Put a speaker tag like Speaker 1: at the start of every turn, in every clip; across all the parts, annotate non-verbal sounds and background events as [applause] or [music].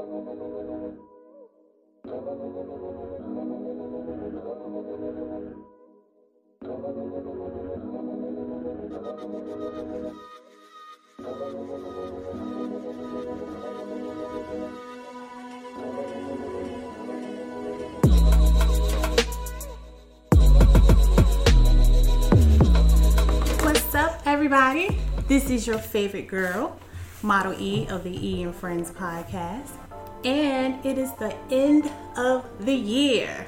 Speaker 1: What's up, everybody? This is your favorite girl, Model E of the E and Friends podcast, and it is the end of the year.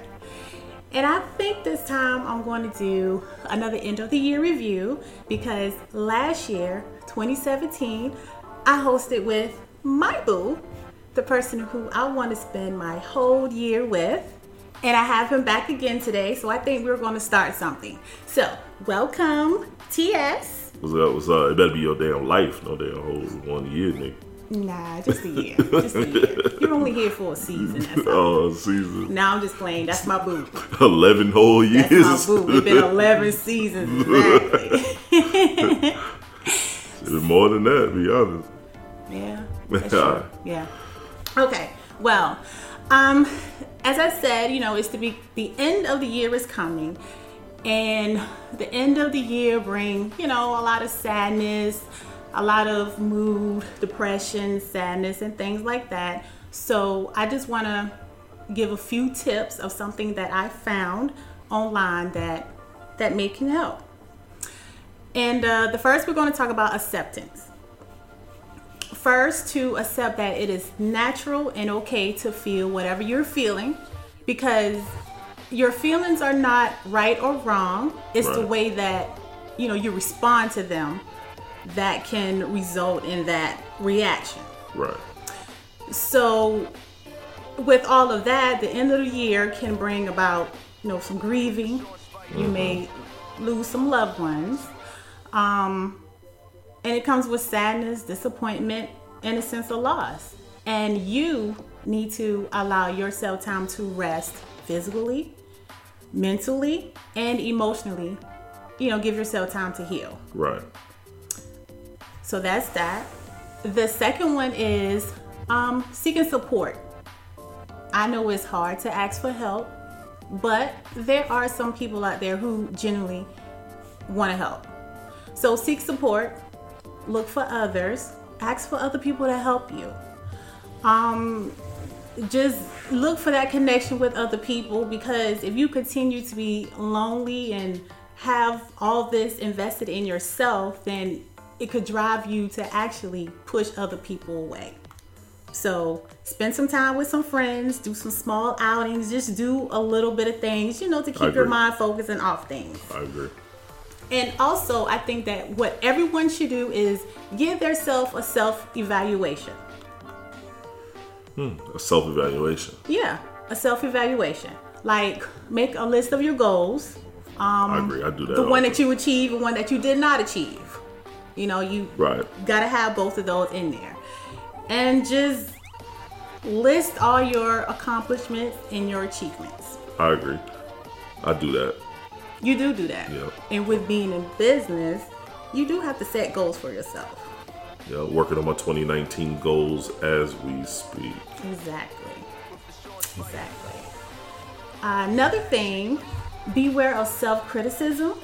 Speaker 1: And I think this time I'm going to do another end of the year review because last year, 2017, I hosted with my boo, the person who I want to spend my whole year with. And I have him back again today, so I think we're going to start something. So, welcome, TS.
Speaker 2: What's up? What's up? It better be your damn life, no damn whole one year, nigga.
Speaker 1: Nah, just a year. [laughs] Just a year. You're only here for a season. That's [laughs] all.
Speaker 2: Oh, season.
Speaker 1: Now I'm just playing. That's my boo.
Speaker 2: 11 whole years.
Speaker 1: That's my boo. It's been 11 seasons. Exactly.
Speaker 2: It's [laughs] more than that, to be honest.
Speaker 1: Yeah. that's true. Yeah. Okay. Well, um, as I said, you know, it's to be the end of the year is coming, and the end of the year bring you know a lot of sadness, a lot of mood, depression, sadness, and things like that. So I just want to give a few tips of something that I found online that that may can help. And uh, the first, we're going to talk about acceptance. First, to accept that it is natural and okay to feel whatever you're feeling because your feelings are not right or wrong. It's the way that you know you respond to them that can result in that reaction.
Speaker 2: Right.
Speaker 1: So, with all of that, the end of the year can bring about, you know, some grieving. You may lose some loved ones. Um, and it comes with sadness, disappointment, and a sense of loss. And you need to allow yourself time to rest physically, mentally, and emotionally. You know, give yourself time to heal.
Speaker 2: Right.
Speaker 1: So that's that. The second one is um, seeking support. I know it's hard to ask for help, but there are some people out there who genuinely want to help. So seek support, look for others, ask for other people to help you. Um, just look for that connection with other people because if you continue to be lonely and have all this invested in yourself, then it could drive you to actually push other people away. So spend some time with some friends, do some small outings, just do a little bit of things, you know, to keep your mind focused and off things.
Speaker 2: I agree.
Speaker 1: And also, I think that what everyone should do is give themselves a self evaluation.
Speaker 2: Hmm, A self evaluation.
Speaker 1: Yeah, a self evaluation. Like, make a list of your goals. Um,
Speaker 2: I agree. I do that.
Speaker 1: the one that you achieve and one that you did not achieve. You know, you
Speaker 2: Right.
Speaker 1: gotta have both of those in there. And just list all your accomplishments and your achievements.
Speaker 2: I agree. I do that.
Speaker 1: You do do that.
Speaker 2: Yep.
Speaker 1: And with being in business, you do have to set goals for yourself.
Speaker 2: Yeah, working on my 2019 goals as we speak.
Speaker 1: Exactly. Exactly. Uh, another thing, beware of self criticism.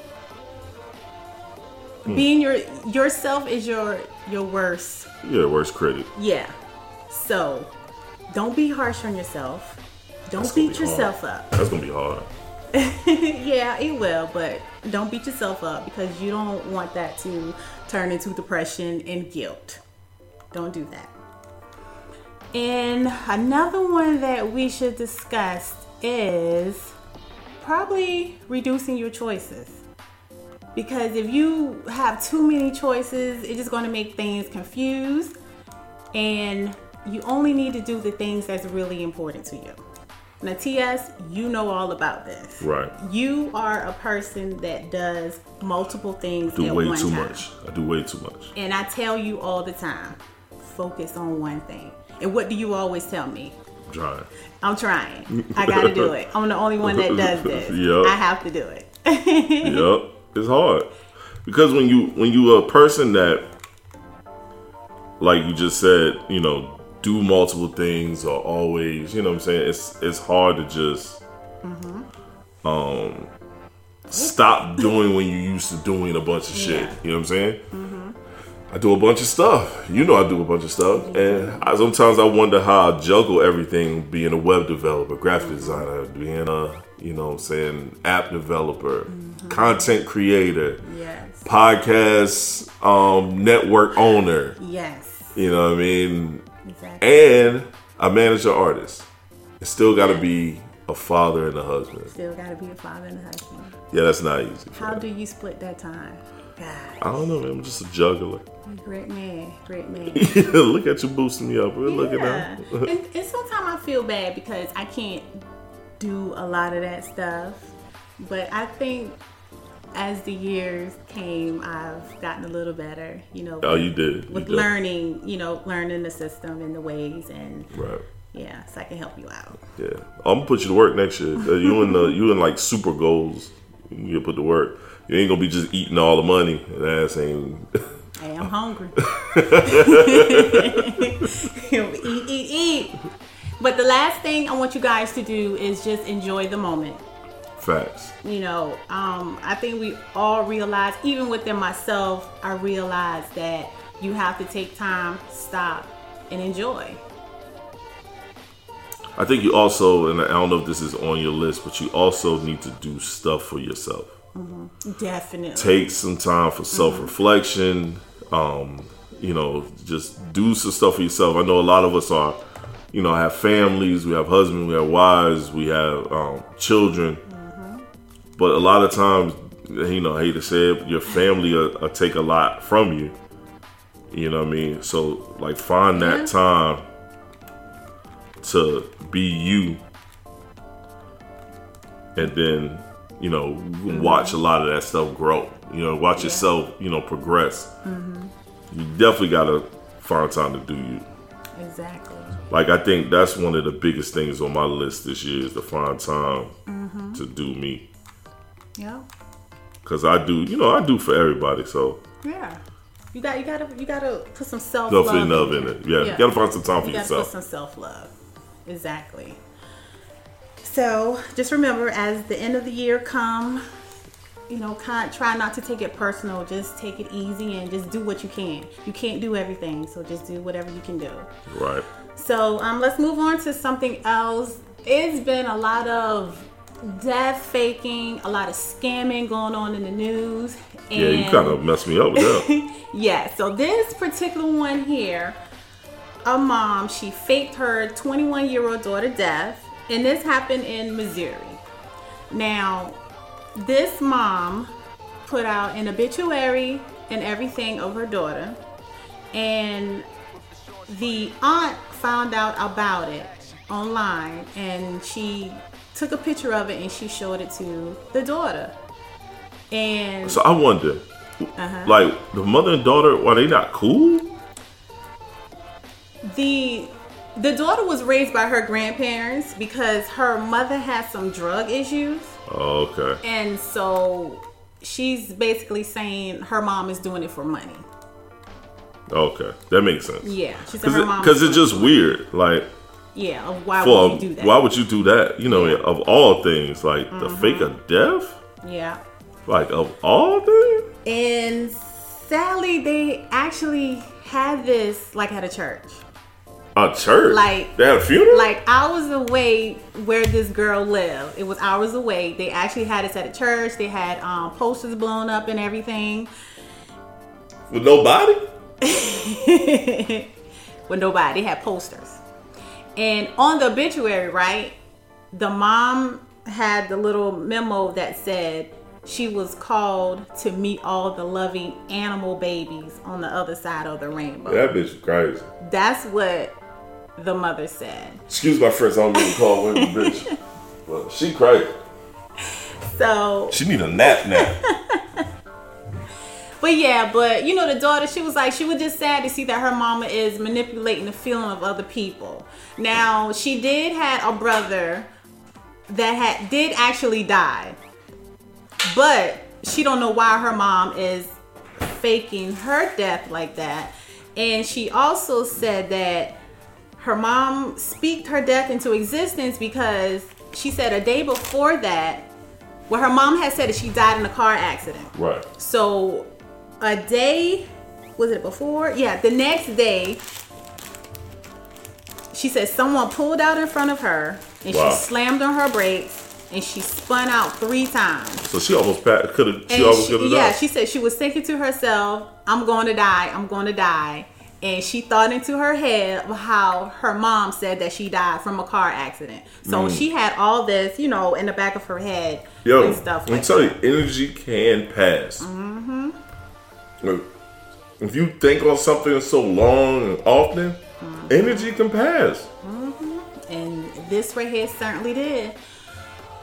Speaker 1: Hmm. Being your yourself is your your worst.
Speaker 2: Yeah, worst critic.
Speaker 1: Yeah. So don't be harsh on yourself. Don't
Speaker 2: That's
Speaker 1: beat
Speaker 2: be
Speaker 1: yourself
Speaker 2: hard.
Speaker 1: up.
Speaker 2: That's gonna be hard. [laughs]
Speaker 1: yeah, it will, but don't beat yourself up because you don't want that to turn into depression and guilt. Don't do that. And another one that we should discuss is probably reducing your choices. Because if you have too many choices, it's just going to make things confused. And you only need to do the things that's really important to you. Now, TS, you know all about this.
Speaker 2: Right.
Speaker 1: You are a person that does multiple things
Speaker 2: Do
Speaker 1: at
Speaker 2: way too
Speaker 1: time.
Speaker 2: much. I do way too much.
Speaker 1: And I tell you all the time, focus on one thing. And what do you always tell me?
Speaker 2: I'm trying.
Speaker 1: I'm trying. I gotta do [laughs] it. I'm the only one that does this.
Speaker 2: Yup.
Speaker 1: I have to do it. [laughs]
Speaker 2: yep, it's hard because when you when you a person that, like you just said, you know, do multiple things or always, you know what I'm saying? It's it's hard to just um stop doing when you used to doing a bunch of shit.
Speaker 1: Yeah.
Speaker 2: You know what I'm saying? I do a bunch of stuff. You know I do a bunch of stuff. And I, sometimes I wonder how I juggle everything being a web developer, graphic designer, being a, you know what I'm saying, app developer, content creator,
Speaker 1: Yes.
Speaker 2: podcast um, network owner.
Speaker 1: Yes.
Speaker 2: You know what I mean?
Speaker 1: Exactly.
Speaker 2: And I manage an artist. It's still got to be a father and a husband.
Speaker 1: Still gotta be a father and a husband.
Speaker 2: Yeah, that's not easy.
Speaker 1: How do you split that time? God,
Speaker 2: I don't know, man. I'm just a juggler.
Speaker 1: great man, great man. [laughs]
Speaker 2: Look at you boosting me up. We're looking
Speaker 1: Yeah.
Speaker 2: at. [laughs]
Speaker 1: and, and sometimes I feel bad because I can't do a lot of that stuff. But I think as the years came, I've gotten a little better, you know,
Speaker 2: Oh, you did. You
Speaker 1: with
Speaker 2: did.
Speaker 1: learning, you know, learning the system and the ways and
Speaker 2: Right.
Speaker 1: yeah, so I can help you out.
Speaker 2: Yeah. I'm gonna put you to work next year. Uh, you and the you in like super goals. You put to work. You ain't gonna be just eating all the money. That ain't.
Speaker 1: Hey, I'm hungry. [laughs] [laughs] eat, eat, eat. But the last thing I want you guys to do is just enjoy the moment.
Speaker 2: Facts.
Speaker 1: You know, um, I think we all realize, even within myself, I realize that you have to take time, stop, and enjoy.
Speaker 2: I think you also, and I don't know if this is on your list, but you also need to do stuff for yourself.
Speaker 1: Definitely.
Speaker 2: Take some time for self reflection. Um, you know, just do some stuff for yourself. I know a lot of us are, you know, have families, we have husbands, we have wives, we have um, children. Uh-huh. But a lot of times, you know, I hate to say it, your family will, will take a lot from you. You know what I mean? So, like, find that time to be you. And then you know mm-hmm. watch a lot of that stuff grow. You know watch yourself you know progress. Mm-hmm. You definitely gotta find time to do you.
Speaker 1: Exactly.
Speaker 2: Like i think that's one of the biggest things on my list this year is to find time mm-hmm. to do me
Speaker 1: Yeah.
Speaker 2: because i do you know i do for everybody so
Speaker 1: Yeah. You got you gotta you gotta put some self love
Speaker 2: love in it yeah, you gotta find some time for
Speaker 1: You gotta
Speaker 2: yourself
Speaker 1: put some self love. Exactly. So just remember, as the end of the year come, you know, kind try not to take it personal. Just take it easy and just do what you can. You can't do everything, so just do whatever you can do.
Speaker 2: right
Speaker 1: So um, let's move on to something else. It's been a lot of death faking, a lot of scamming going on in the news. And
Speaker 2: yeah you kind of messed me up with that [laughs]
Speaker 1: yeah, so this particular one here, a mom, she faked her 21 year old daughter death, and this happened in Missouri. Now, this mom put out an obituary and everything of her daughter, and the aunt found out about it online and she took a picture of it and she showed it to the daughter. And
Speaker 2: so i wonder
Speaker 1: Uh-huh.
Speaker 2: like the mother and daughter are they not cool
Speaker 1: the the daughter was raised by her grandparents because her mother had some drug issues
Speaker 2: okay
Speaker 1: and so she's basically saying her mom is doing it for money
Speaker 2: Okay, that makes sense.
Speaker 1: yeah she said her mom
Speaker 2: Because
Speaker 1: is
Speaker 2: it's just weird. Like,
Speaker 1: yeah why
Speaker 2: for
Speaker 1: would you do that
Speaker 2: why would you do that? You know, of all things, like the
Speaker 1: Mm-hmm.
Speaker 2: fake of death.
Speaker 1: yeah
Speaker 2: Like of all things.
Speaker 1: and sadly they actually had this like at a church
Speaker 2: A church.
Speaker 1: Like-
Speaker 2: they had a funeral.
Speaker 1: like hours away where this girl lived. It was hours away. They actually had this at a church. They had um, posters blown up and everything.
Speaker 2: with nobody? [laughs]
Speaker 1: With nobody. They had posters. And on the obituary, right, the mom had the little memo that said she was called to meet all the loving animal babies on the other side of the rainbow.
Speaker 2: That bitch is crazy.
Speaker 1: That's what the mother said.
Speaker 2: Excuse my friends, I don't mean to call women bitch. [laughs] But she crazy.
Speaker 1: So
Speaker 2: She need a nap now. [laughs]
Speaker 1: But yeah, but you know, the daughter, she was like, she was just sad to see that her mama is manipulating the feeling of other people. Now, she did had a brother that had did actually die, but she don't know why her mom is faking her death like that. And she also said that her mom speaked her death into existence because she said a day before that, well, her mom had said that she died in a car accident.
Speaker 2: Right.
Speaker 1: So a day, was it before? Yeah, the next day, she said someone pulled out in front of her and
Speaker 2: Wow.
Speaker 1: she slammed on her brakes and she spun out three times.
Speaker 2: So she almost could have. She
Speaker 1: And
Speaker 2: almost could have
Speaker 1: yeah,
Speaker 2: died.
Speaker 1: she said she was thinking to herself, I'm going to die, I'm going to die. And she thought into her head how her mom said that she died from a car accident. So
Speaker 2: Mm.
Speaker 1: she had all this, you know, in the back of her head
Speaker 2: Yo,
Speaker 1: and stuff
Speaker 2: I'm
Speaker 1: like
Speaker 2: telling you, energy can pass. Mm-hmm. If you think on something so long and often,
Speaker 1: Mm-hmm.
Speaker 2: energy can pass.
Speaker 1: And this right here certainly did.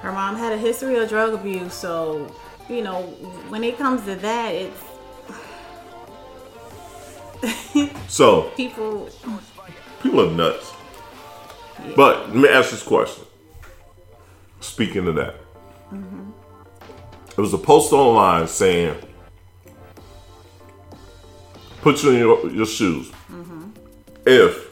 Speaker 1: Her mom had a history of drug abuse, so you know when it comes to that, it's [laughs]
Speaker 2: So
Speaker 1: people.
Speaker 2: people are nuts. But let me ask this question. Speaking of that, mm-hmm. it was a post online saying, "Put you in your, your shoes. Mm-hmm. If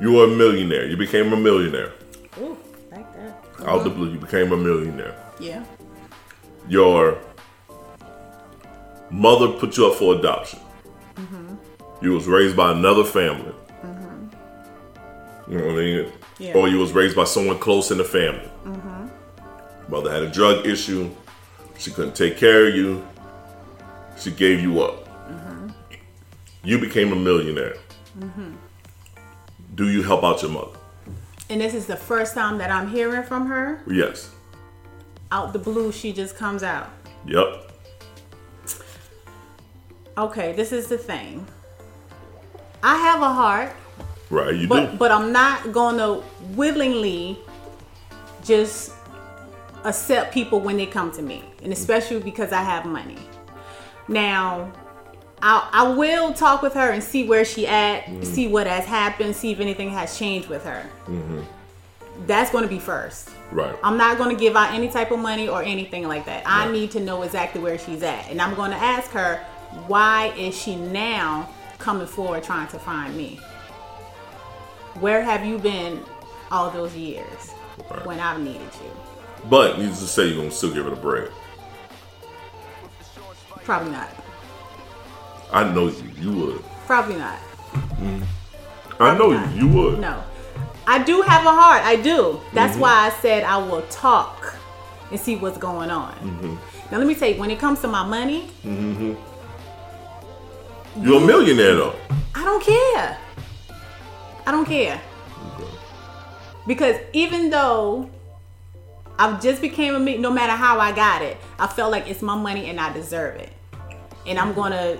Speaker 2: you were a millionaire, you became a millionaire
Speaker 1: Ooh, like that.
Speaker 2: out the uh-huh. blue, you became a millionaire.
Speaker 1: Yeah.
Speaker 2: Your mother put you up for adoption. Mm-hmm. You was raised by another family. Mm-hmm. You know what I mean?
Speaker 1: Yeah.
Speaker 2: Or you was raised by someone close in the family. Mm-hmm. Mother had a drug issue. She couldn't take care of you. She gave you up. You became a millionaire. Do you help out your mother?
Speaker 1: And this is the first time that I'm hearing from her.
Speaker 2: Yes.
Speaker 1: Out the blue, she just comes out.
Speaker 2: Yep.
Speaker 1: Okay, this is the thing. I have a heart,
Speaker 2: Right. You
Speaker 1: but
Speaker 2: do.
Speaker 1: but I'm not gonna willingly just accept people when they come to me, and especially because I have money. Now, I I will talk with her and see where she at, mm-hmm. see what has happened, see if anything has changed with her. Mm-hmm. That's gonna be first.
Speaker 2: Right.
Speaker 1: I'm not going to give out any type of money or anything like that. I need to know exactly where she's at. And I'm going to ask her, why is she now coming forward trying to find me? Where have you been all those years
Speaker 2: Right.
Speaker 1: when I've needed you?
Speaker 2: But needless to say, you're gonna still give her a break.
Speaker 1: Probably not.
Speaker 2: I know you. You would.
Speaker 1: Probably not.
Speaker 2: I know
Speaker 1: not.
Speaker 2: you. You would.
Speaker 1: No. I do have a heart. I do. That's
Speaker 2: Mm-hmm.
Speaker 1: why I said I will talk and see what's going on.
Speaker 2: Mm-hmm.
Speaker 1: Now, let me tell you, when it comes to my money,
Speaker 2: You're a millionaire though.
Speaker 1: I don't care. I don't care. Because even though I've just became a me, no matter how I got it, I felt like it's my money and I deserve it. And I'm gonna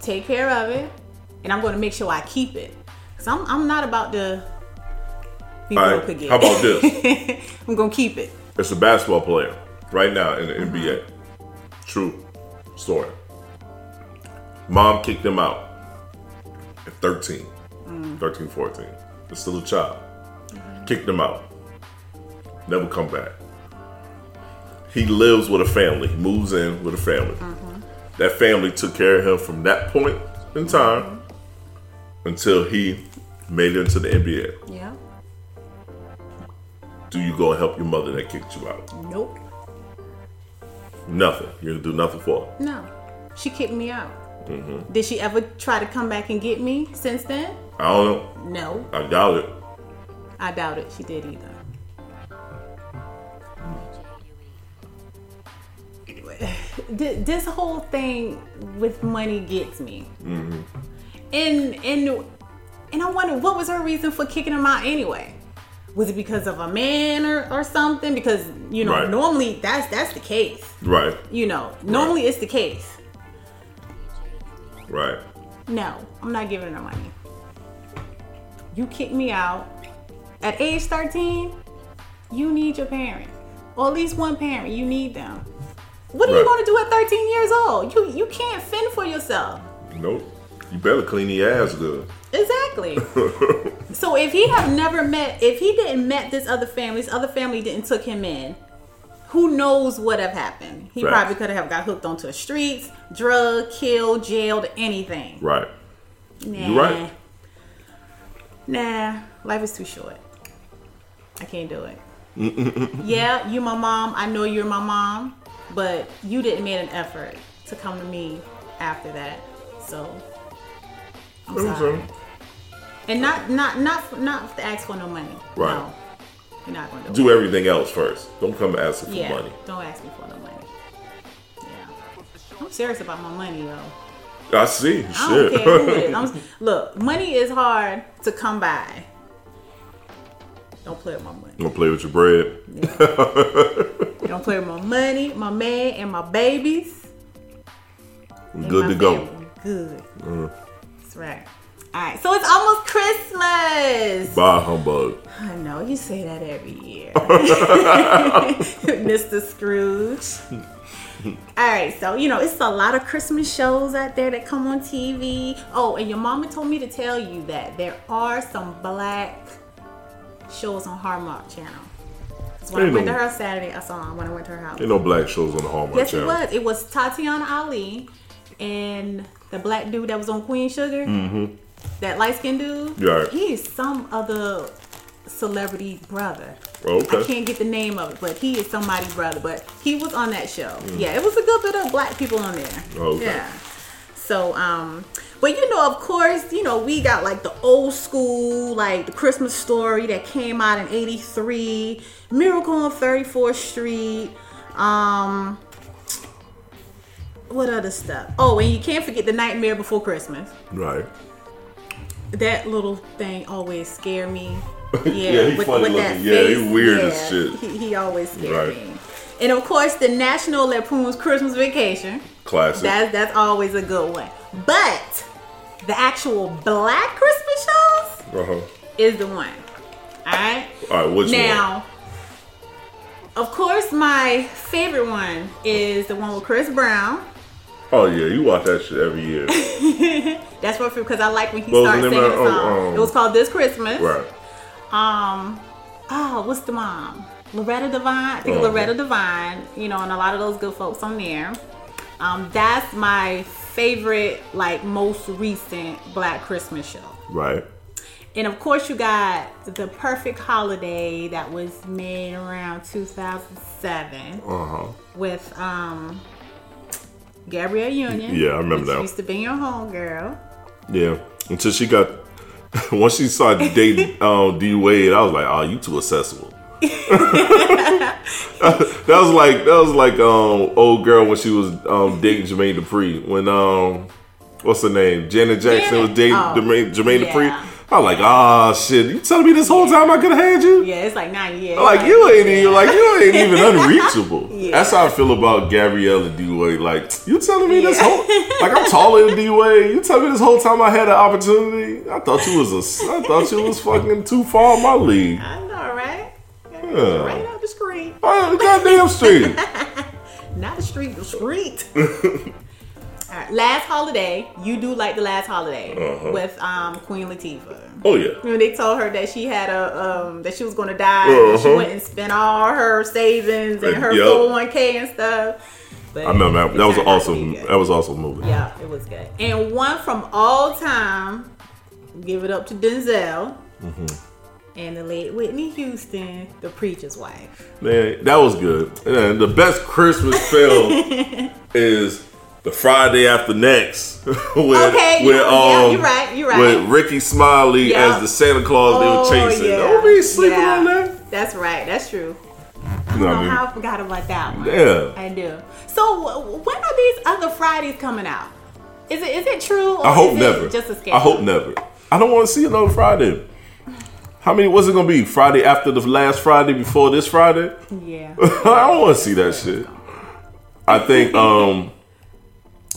Speaker 1: take care of it and I'm gonna make sure I keep it. Cause I'm, I'm not about to be broke
Speaker 2: right.
Speaker 1: again.
Speaker 2: How about this? [laughs]
Speaker 1: I'm gonna keep it.
Speaker 2: It's a basketball player right now in the uh-huh. NBA. True story. Mom kicked him out at 13, mm. 13, 14. It's still a child. Kicked him out. Never come back. He lives with a family. He moves in with a family. Mm-hmm. That family took care of him from that point in mm-hmm. time until he made it into the NBA.
Speaker 1: Yeah.
Speaker 2: Do you go and help your mother that kicked you out?
Speaker 1: Nope.
Speaker 2: Nothing. You're gonna do nothing for her.
Speaker 1: No. She kicked me out.
Speaker 2: Mm-hmm.
Speaker 1: Did she ever try to come back and get me since then?
Speaker 2: I don't know.
Speaker 1: No.
Speaker 2: I doubt it.
Speaker 1: I doubt it. She did either. [laughs] Th- This whole thing with money gets me,
Speaker 2: Mm-hmm.
Speaker 1: and and and I wonder what was her reason for kicking him out anyway. Was it because of a man or, or something? Because you know
Speaker 2: Right.
Speaker 1: normally that's that's the case.
Speaker 2: Right.
Speaker 1: You know normally it's the case.
Speaker 2: Right.
Speaker 1: No, I'm not giving her money. You kicked me out at age 13. You need your parent, or at least one parent. You need them. What are you going to do at 13 years old? You you can't fend for yourself.
Speaker 2: Nope. You better clean your ass good.
Speaker 1: Exactly. [laughs] so if he have never met, if he didn't met this other family, this other family didn't took him in. Who knows what have happened? He
Speaker 2: Facts.
Speaker 1: probably could have got hooked onto the streets, drug, killed, jailed, anything.
Speaker 2: Right.
Speaker 1: Nah.
Speaker 2: You're right.
Speaker 1: Nah, life is too short. I can't do it. yeah, you my mom. I know you're my mom, but you didn't make an effort to come to me after that. So I'm sorry. And not not not not to ask for no money.
Speaker 2: Right.
Speaker 1: No, you're not gonna do,
Speaker 2: Do everything else first. Don't come asking
Speaker 1: it.
Speaker 2: for
Speaker 1: Yeah.
Speaker 2: money.
Speaker 1: Don't ask me for no money. Yeah. I'm serious about my money though.
Speaker 2: I see.
Speaker 1: I don't care who it is. I'm, [laughs] look, money is hard to come by. Don't play with my money.
Speaker 2: Gonna play with your bread. [laughs]
Speaker 1: Don't play with my money, my man, and my babies. and
Speaker 2: Good to go.
Speaker 1: family. Good. Mm. That's right. All right, so it's almost Christmas.
Speaker 2: Bye, humbug.
Speaker 1: I know you say that every year, [laughs] [laughs] Mr. Scrooge. All right, so you know it's a lot of Christmas shows out there that come on TV. Oh, and your mama told me to tell you that there are some black shows on Hallmark Channel. when I
Speaker 2: Ain't
Speaker 1: went to her Saturday, I saw them when I went to her house.
Speaker 2: Ain't no black shows on the Hallmark
Speaker 1: Yes,
Speaker 2: Channel.
Speaker 1: it was. It was Tatyana Ali and the black dude that was on Queen Sugar. Mm-hmm. That light skinned dude.
Speaker 2: Yeah, right.
Speaker 1: He is some other celebrity brother.
Speaker 2: Oh,
Speaker 1: I can't get the name of it, but he is somebody's brother. But he was on that show.
Speaker 2: Mm.
Speaker 1: Yeah, it was a good bit of black people on there.
Speaker 2: Oh, okay.
Speaker 1: Yeah. So, um, but you know, of course, you know, we got like the old school, like the Christmas story that came out in 83, Miracle on 34th Street, um, what other stuff? Oh, and you can't forget the Nightmare Before Christmas.
Speaker 2: Right.
Speaker 1: That little thing always scare me. [laughs] Yeah,
Speaker 2: Yeah, he funny looking. Yeah, he weird as shit.
Speaker 1: He, he always scared
Speaker 2: Right.
Speaker 1: me. And of course, the National Lampoon's Christmas Vacation.
Speaker 2: Classic.
Speaker 1: That's that's always a good one. But the actual black Christmas shows
Speaker 2: uh-huh.
Speaker 1: is the one. Alright?
Speaker 2: All right, which
Speaker 1: Now, of course, my favorite one is the one with Chris Brown.
Speaker 2: Oh yeah, you watch that shit every year. [laughs]
Speaker 1: That's what because I like when he
Speaker 2: What
Speaker 1: starts singing the song.
Speaker 2: Oh, um,
Speaker 1: it was called This Christmas.
Speaker 2: right.
Speaker 1: Um, oh, what's the mom? Loretta Devine. I think
Speaker 2: Oh,
Speaker 1: Loretta Devine. You know, and a lot of those good folks on there. Um, that's my favorite, like most recent Black Christmas show.
Speaker 2: Right.
Speaker 1: And of course, you got the Perfect Holiday that was made around 2007
Speaker 2: Uh-huh.
Speaker 1: with um Gabrielle Union.
Speaker 2: Yeah, I remember that.
Speaker 1: Used to be your homegirl. Yeah.
Speaker 2: Until she got [laughs] once she started dating [laughs] um, D Wade, I was like, oh, you too accessible. [laughs] that was like that was like um old girl when she was um dating Jermaine Dupri. When um what's her name? Janet Jackson
Speaker 1: Janet?
Speaker 2: was dating
Speaker 1: Oh,
Speaker 2: Jermaine, Jermaine
Speaker 1: yeah.
Speaker 2: Dupri. I was like, ah shit, you telling me this whole time I could have had you?
Speaker 1: Yeah, it's like nine years.
Speaker 2: Like you ain't even like you ain't even [laughs] unreachable.
Speaker 1: Yeah.
Speaker 2: That's how I feel about Gabrielle and D Wade. Like you telling me this whole like I'm taller than D Wade. You telling me this whole time I had an opportunity. I thought you was a I thought you was fucking too far in my league.
Speaker 1: I know, right?
Speaker 2: Yeah.
Speaker 1: Right up the street.
Speaker 2: Oh, the goddamn street. [laughs]
Speaker 1: Not the street, the street. [laughs] All right, last holiday, you do like the last holiday
Speaker 2: Uh-huh.
Speaker 1: with um Queen Latifah.
Speaker 2: Oh yeah.
Speaker 1: When they told her that she had a um that she was gonna die, and she
Speaker 2: Uh-huh.
Speaker 1: went and spent all her savings and her 401k and stuff. But
Speaker 2: I remember that. That was an
Speaker 1: turned out to
Speaker 2: awesome. That was awesome movie.
Speaker 1: Yeah, it was good. And one from all time, give it up to Denzel.
Speaker 2: Mm-hmm.
Speaker 1: And the late Whitney Houston, the preacher's wife.
Speaker 2: Man, that was good. And the best Christmas film [laughs] is the Friday after next. [laughs] with,
Speaker 1: Okay, you- yeah, you're right, you're right.
Speaker 2: With Rickey Smiley
Speaker 1: Yeah.
Speaker 2: as the Santa Claus they were chasing. Don't be sleeping
Speaker 1: yeah.
Speaker 2: on that.
Speaker 1: That's right. That's true. I don't
Speaker 2: know what
Speaker 1: know
Speaker 2: I mean?
Speaker 1: how I forgot about that one.
Speaker 2: Yeah.
Speaker 1: I do. So when are these other Fridays coming out? Is it is it true? Or
Speaker 2: I hope never.
Speaker 1: Just a schedule.
Speaker 2: I hope never. I don't want to see another Friday. How many? What's it gonna be? Friday after the last Friday before this Friday?
Speaker 1: Yeah. [laughs]
Speaker 2: I don't want to see that shit. I think um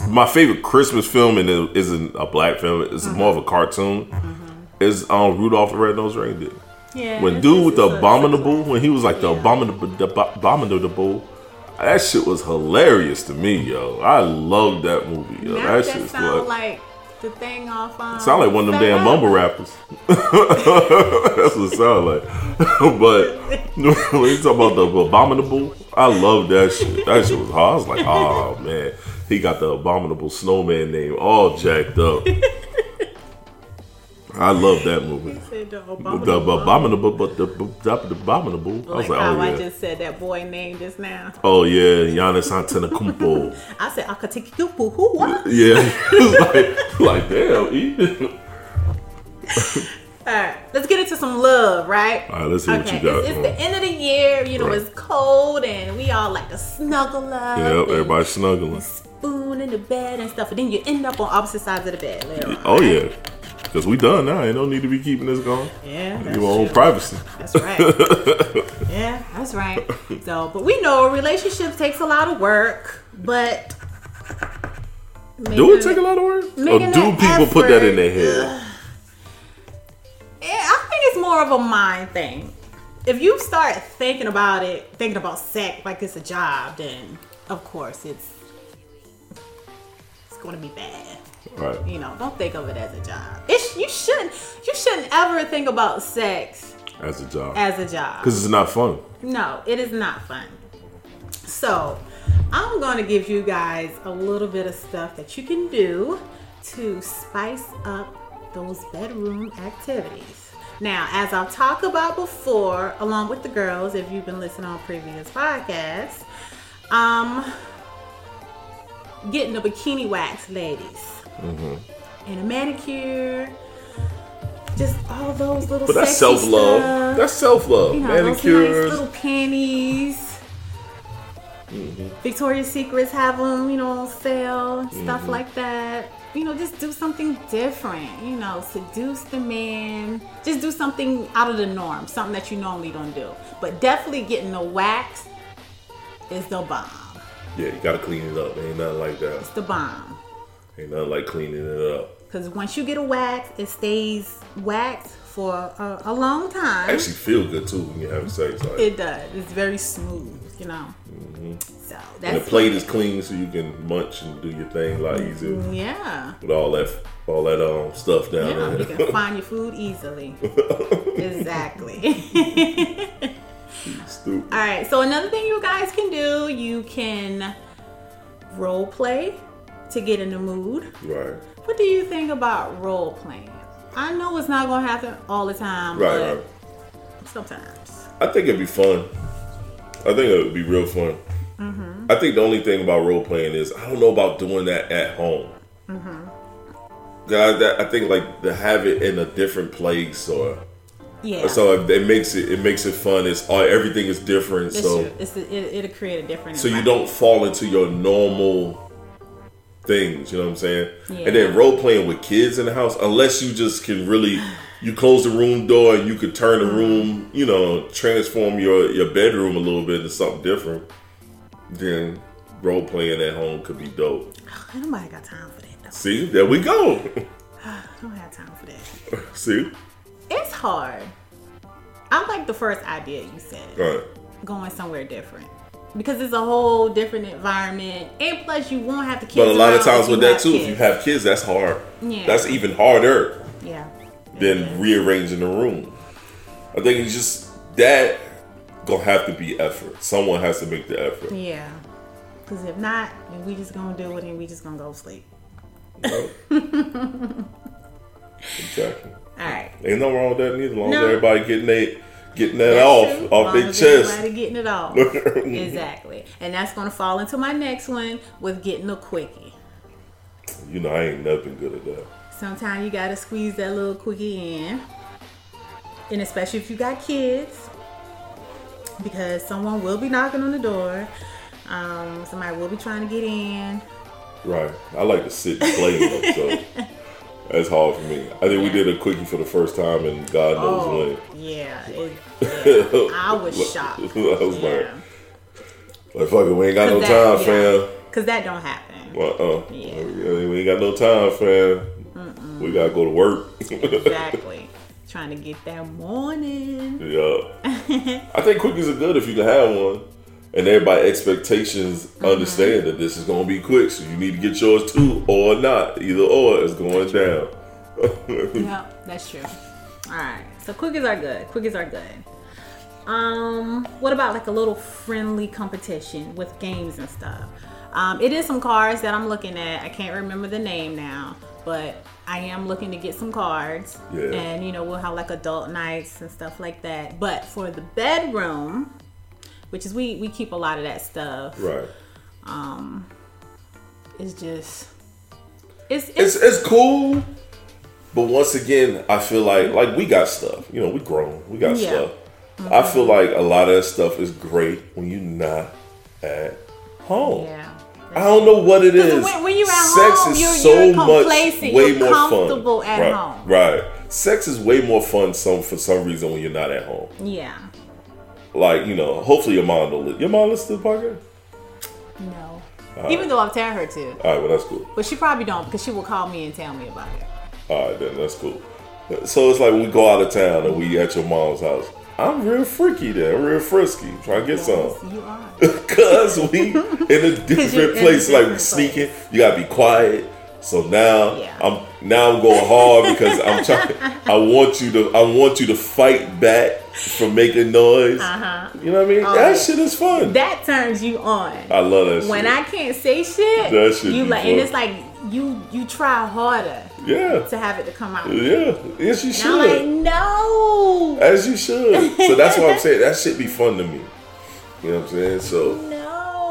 Speaker 2: my favorite Christmas film and it isn't a black film. It's
Speaker 1: Mm-hmm.
Speaker 2: more of a cartoon. Is um Rudolph the Red-Nosed Reindeer.
Speaker 1: Yeah.
Speaker 2: When dude with the abominable, when he was like the
Speaker 1: Yeah.
Speaker 2: abominable, the abominable, that shit was hilarious to me, yo. I loved that movie, yo.
Speaker 1: Now
Speaker 2: that
Speaker 1: that,
Speaker 2: shit
Speaker 1: sound
Speaker 2: like,
Speaker 1: like the thing off. Um,
Speaker 2: sound like one of them damn mumble rappers. [laughs] That's what it sound like. [laughs] but [laughs] when you talk about the abominable, I love that shit. That shit was hard. I was like, oh man, he got the abominable snowman name all jacked up. I I love that movie.
Speaker 1: Said the
Speaker 2: The
Speaker 1: abominable.
Speaker 2: abominable, but the the abominable. I was
Speaker 1: Like
Speaker 2: like,
Speaker 1: how
Speaker 2: oh
Speaker 1: I
Speaker 2: yeah,
Speaker 1: just said that boy name just now.
Speaker 2: oh yeah, Giannis Antetokounmpo. [laughs]
Speaker 1: I said Akatikupu. Who what?
Speaker 2: yeah, [laughs] like, like damn. E. [laughs]
Speaker 1: All right, let's get into some love, right?
Speaker 2: All right, let's hear what you got.
Speaker 1: It's, it's the end of the year. You know,
Speaker 2: Right.
Speaker 1: it's cold, and we all like to snuggle up.
Speaker 2: Yep, everybody snuggling.
Speaker 1: Spoon in the bed and stuff, and then you end up on opposite sides of the bed later on.
Speaker 2: Oh yeah, because we done now. Ain't no need to be keeping this going.
Speaker 1: Yeah, that's
Speaker 2: Your own
Speaker 1: true.
Speaker 2: privacy.
Speaker 1: That's right. [laughs] yeah, that's right. So, but we know relationships takes a lot of work, but
Speaker 2: Do it take a lot of work? Or do people put that in their head?
Speaker 1: Yeah, I think it's more of a mind thing. If you start thinking about it, thinking about sex like it's a job, then of course it's going to be bad.
Speaker 2: Right.
Speaker 1: You know, don't think of it as a job. It's you shouldn't you shouldn't ever think about sex
Speaker 2: As a job.
Speaker 1: as a job.
Speaker 2: Because it's not fun.
Speaker 1: No, it is not fun. So, I'm going to give you guys a little bit of stuff that you can do to spice up those bedroom activities. Now, as I've talked about before, along with the girls, if you've been listening on previous podcasts, um, getting a bikini wax, ladies, mm-hmm. and a manicure, just all those little.
Speaker 2: But that's self love. That's self love.
Speaker 1: you know, those
Speaker 2: Manicures.
Speaker 1: nice little panties. Mm-hmm. Victoria's Secrets have them, you know, on sale, stuff mm-hmm. like that. You know, just do something different. You know, seduce the man. Just do something out of the norm, something that you normally don't do. But definitely getting the wax is the bomb.
Speaker 2: Yeah, you gotta clean it up. Ain't nothing like that.
Speaker 1: It's the bomb.
Speaker 2: Ain't nothing like cleaning it up.
Speaker 1: Because once you get a wax, it stays waxed for a, a long time.
Speaker 2: Actually feel good too when you're having sex. Like,
Speaker 1: It does. It's very smooth, you know. So
Speaker 2: and the plate is clean so you can munch and do your thing a lot easier
Speaker 1: yeah.
Speaker 2: with all that all that um stuff down
Speaker 1: Yeah, you can find your food easily. [laughs] exactly. [laughs]
Speaker 2: Stupid.
Speaker 1: All right. So another thing you guys can do, you can role play to get in the mood.
Speaker 2: Right.
Speaker 1: What do you think about role playing? I know it's not gonna happen all the time,
Speaker 2: Right,
Speaker 1: but
Speaker 2: right.
Speaker 1: sometimes.
Speaker 2: I think it'd be fun. I think it would be real fun.
Speaker 1: Mm-hmm.
Speaker 2: I think the only thing about role playing is I don't know about doing that at home.
Speaker 1: Mm-hmm.
Speaker 2: God, that I think like to have it in a different place or
Speaker 1: Yeah.
Speaker 2: so it, it makes it it makes it fun. It's all everything is different.
Speaker 1: It's
Speaker 2: so
Speaker 1: true. It's it, it'll create a different.
Speaker 2: so you don't fall into your normal things. You know what I'm saying?
Speaker 1: Yeah.
Speaker 2: And then role playing with kids in the house, unless you just can really. You close the room door and you could turn the room, you know, transform your, your bedroom a little bit into something different. Then role playing at home could be dope.
Speaker 1: Ain't nobody got time for that. Though.
Speaker 2: See, there we go. [sighs]
Speaker 1: I don't have time for that. [laughs]
Speaker 2: See,
Speaker 1: It's hard. I like the first idea you said.
Speaker 2: right?
Speaker 1: going somewhere different because it's a whole different environment and plus you won't have to. kids
Speaker 2: But a lot of times with that too, if you have kids, that's hard.
Speaker 1: Yeah.
Speaker 2: That's even harder
Speaker 1: yeah
Speaker 2: than rearranging the room. I think it's just that gonna have to be effort. Someone has to make the effort.
Speaker 1: yeah because if not then we just gonna do it and we just gonna go sleep [laughs]
Speaker 2: Exactly.
Speaker 1: All right
Speaker 2: Ain't nothing wrong with that neither. As long
Speaker 1: No.
Speaker 2: as everybody getting they getting that
Speaker 1: That's
Speaker 2: off
Speaker 1: true.
Speaker 2: off their chest.
Speaker 1: everybody getting it off [laughs] exactly and that's gonna fall into my next one with getting a quickie
Speaker 2: you know, I ain't nothing good at that.
Speaker 1: sometimes you gotta squeeze that little quickie in and especially if you got kids because someone will be knocking on the door um, somebody will be trying to get in
Speaker 2: Right. I like to sit and play though, so [laughs] that's hard for me. I think we did a quickie for the first time and God knows
Speaker 1: oh
Speaker 2: when.
Speaker 1: yeah, it, [laughs] yeah. i was shocked [laughs]
Speaker 2: I was like,
Speaker 1: yeah.
Speaker 2: like fuck it, we ain't got no
Speaker 1: that-
Speaker 2: time,
Speaker 1: yeah.
Speaker 2: fam.
Speaker 1: Cause that don't happen.
Speaker 2: Well, uh,
Speaker 1: Yeah.
Speaker 2: we ain't got no time, fam. We gotta go to work.
Speaker 1: Exactly. [laughs] Trying to get that morning.
Speaker 2: yeah. I think quickies are good if you can have one. And everybody expectations
Speaker 1: Mm-hmm.
Speaker 2: understand that this is gonna be quick, so you need to get yours too, or not. Either or is going down. [laughs]
Speaker 1: Yeah, that's true. All right. So quickies are good. Quickies are good. Um, what about like a little friendly competition with games and stuff? Um, it is some cards that I'm looking at. I can't remember the name now, but I am looking to get some cards.
Speaker 2: Yeah.
Speaker 1: And you know, we'll have like adult nights and stuff like that. But for the bedroom, which is we we keep a lot of that stuff.
Speaker 2: Right.
Speaker 1: Um it's just it's
Speaker 2: It's
Speaker 1: it's,
Speaker 2: it's cool, but once again, I feel like like we got stuff. You know, we grown. We got
Speaker 1: Yeah.
Speaker 2: stuff. I feel like a lot of that stuff is great when you're not at home.
Speaker 1: yeah.
Speaker 2: I don't know what it is.
Speaker 1: when- when you're at
Speaker 2: Sex
Speaker 1: home,
Speaker 2: is
Speaker 1: you're-
Speaker 2: so
Speaker 1: you're
Speaker 2: much
Speaker 1: complacent,
Speaker 2: way
Speaker 1: you're
Speaker 2: more
Speaker 1: comfortable
Speaker 2: fun.
Speaker 1: at
Speaker 2: right,
Speaker 1: home.
Speaker 2: Right. Sex is way more fun some for some reason when you're not at home.
Speaker 1: Yeah.
Speaker 2: Like you know, hopefully your mom don't. Li- your mom listens to the podcast.
Speaker 1: No. Even though I'm telling her to.
Speaker 2: All right, well that's cool.
Speaker 1: But she probably don't because she will call me and tell me about it.
Speaker 2: All right, then that's cool. So it's like when we go out of town and we at your mom's house. I'm real freaky there, real frisky, trying to get some.
Speaker 1: You are. [laughs]
Speaker 2: Cause we [laughs] in a different place, like
Speaker 1: different
Speaker 2: sneaking. You gotta be quiet. So now
Speaker 1: Yeah.
Speaker 2: I'm now I'm going hard because I'm trying. I want you to. I want you to fight back from making noise.
Speaker 1: Uh-huh.
Speaker 2: You know what I mean?
Speaker 1: Oh,
Speaker 2: that
Speaker 1: yeah.
Speaker 2: shit is fun.
Speaker 1: That turns you on.
Speaker 2: I love that
Speaker 1: when
Speaker 2: shit.
Speaker 1: I can't say shit,
Speaker 2: That shit
Speaker 1: you like, and it's like you you try harder
Speaker 2: yeah,
Speaker 1: to have it to come out.
Speaker 2: yeah. Yes, you
Speaker 1: I'm like,
Speaker 2: should.
Speaker 1: no,
Speaker 2: As you should. So that's why I'm saying that shit be fun to me. You know what I'm saying? So [laughs]
Speaker 1: no.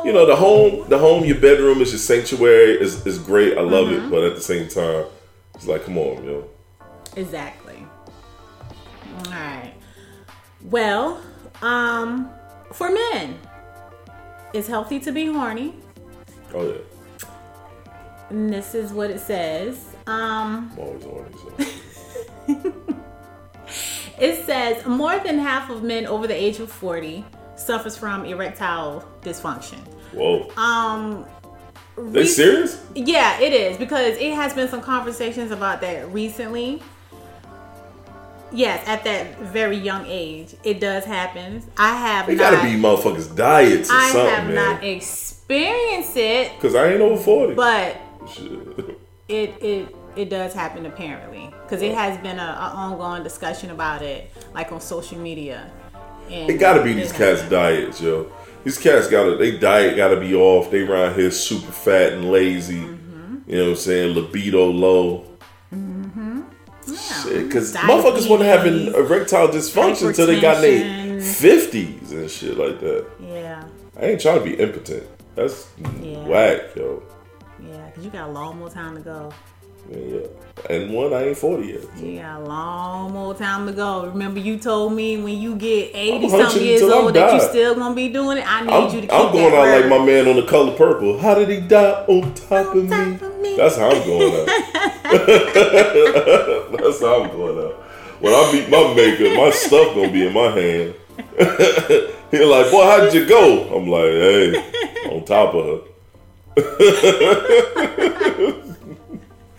Speaker 2: You know the home, the home, your bedroom is your sanctuary. is is great. I love
Speaker 1: Mm-hmm.
Speaker 2: it, but at the same time, it's like, come on, yo.
Speaker 1: Exactly. All right. Well, um, for men, it's healthy to be horny.
Speaker 2: Oh yeah,
Speaker 1: And this is what it says. Um,
Speaker 2: I'm always horny. So. [laughs]
Speaker 1: it says more than half of men over the age of 40 suffers from erectile dysfunction.
Speaker 2: Whoa,
Speaker 1: Um,
Speaker 2: they serious?
Speaker 1: Yeah, it is because it has been some conversations about that recently. Yes, at that very young age, it does happen. I have
Speaker 2: It
Speaker 1: not.
Speaker 2: gotta be motherfuckers diets or
Speaker 1: I have
Speaker 2: something,
Speaker 1: not experienced it,
Speaker 2: Cause I ain't over forty.
Speaker 1: but
Speaker 2: Shit. [laughs]
Speaker 1: it it it does happen apparently because it has been a, a ongoing discussion about it, like on social media. And
Speaker 2: It gotta be these cats' diets, yo. These cats gotta they diet gotta be off. They around here super fat and lazy.
Speaker 1: Mm-hmm.
Speaker 2: You know what I'm saying? Libido low. Shit, because motherfuckers wasn't having erectile dysfunction until they got in their fifties and shit like that.
Speaker 1: Yeah,
Speaker 2: I ain't trying to be impotent. That's
Speaker 1: Yeah.
Speaker 2: whack, yo.
Speaker 1: yeah, because you got a long more time to go.
Speaker 2: Yeah. And one, I ain't forty yet.
Speaker 1: You got a long more time to go. Remember, you told me when you get eighty some
Speaker 2: hunching
Speaker 1: years
Speaker 2: till I'm
Speaker 1: old that you still gonna be doing it. I need
Speaker 2: I'm,
Speaker 1: you to keep
Speaker 2: I'm going
Speaker 1: that
Speaker 2: out like my man on the color purple. How did he die on top, of, me?
Speaker 1: of me.
Speaker 2: That's how I'm going out. [laughs] [laughs] That's how I'm going out. When I meet my maker, my stuff gonna be in my hand. [laughs] He's like, boy, how did you go? I'm like, hey, on top of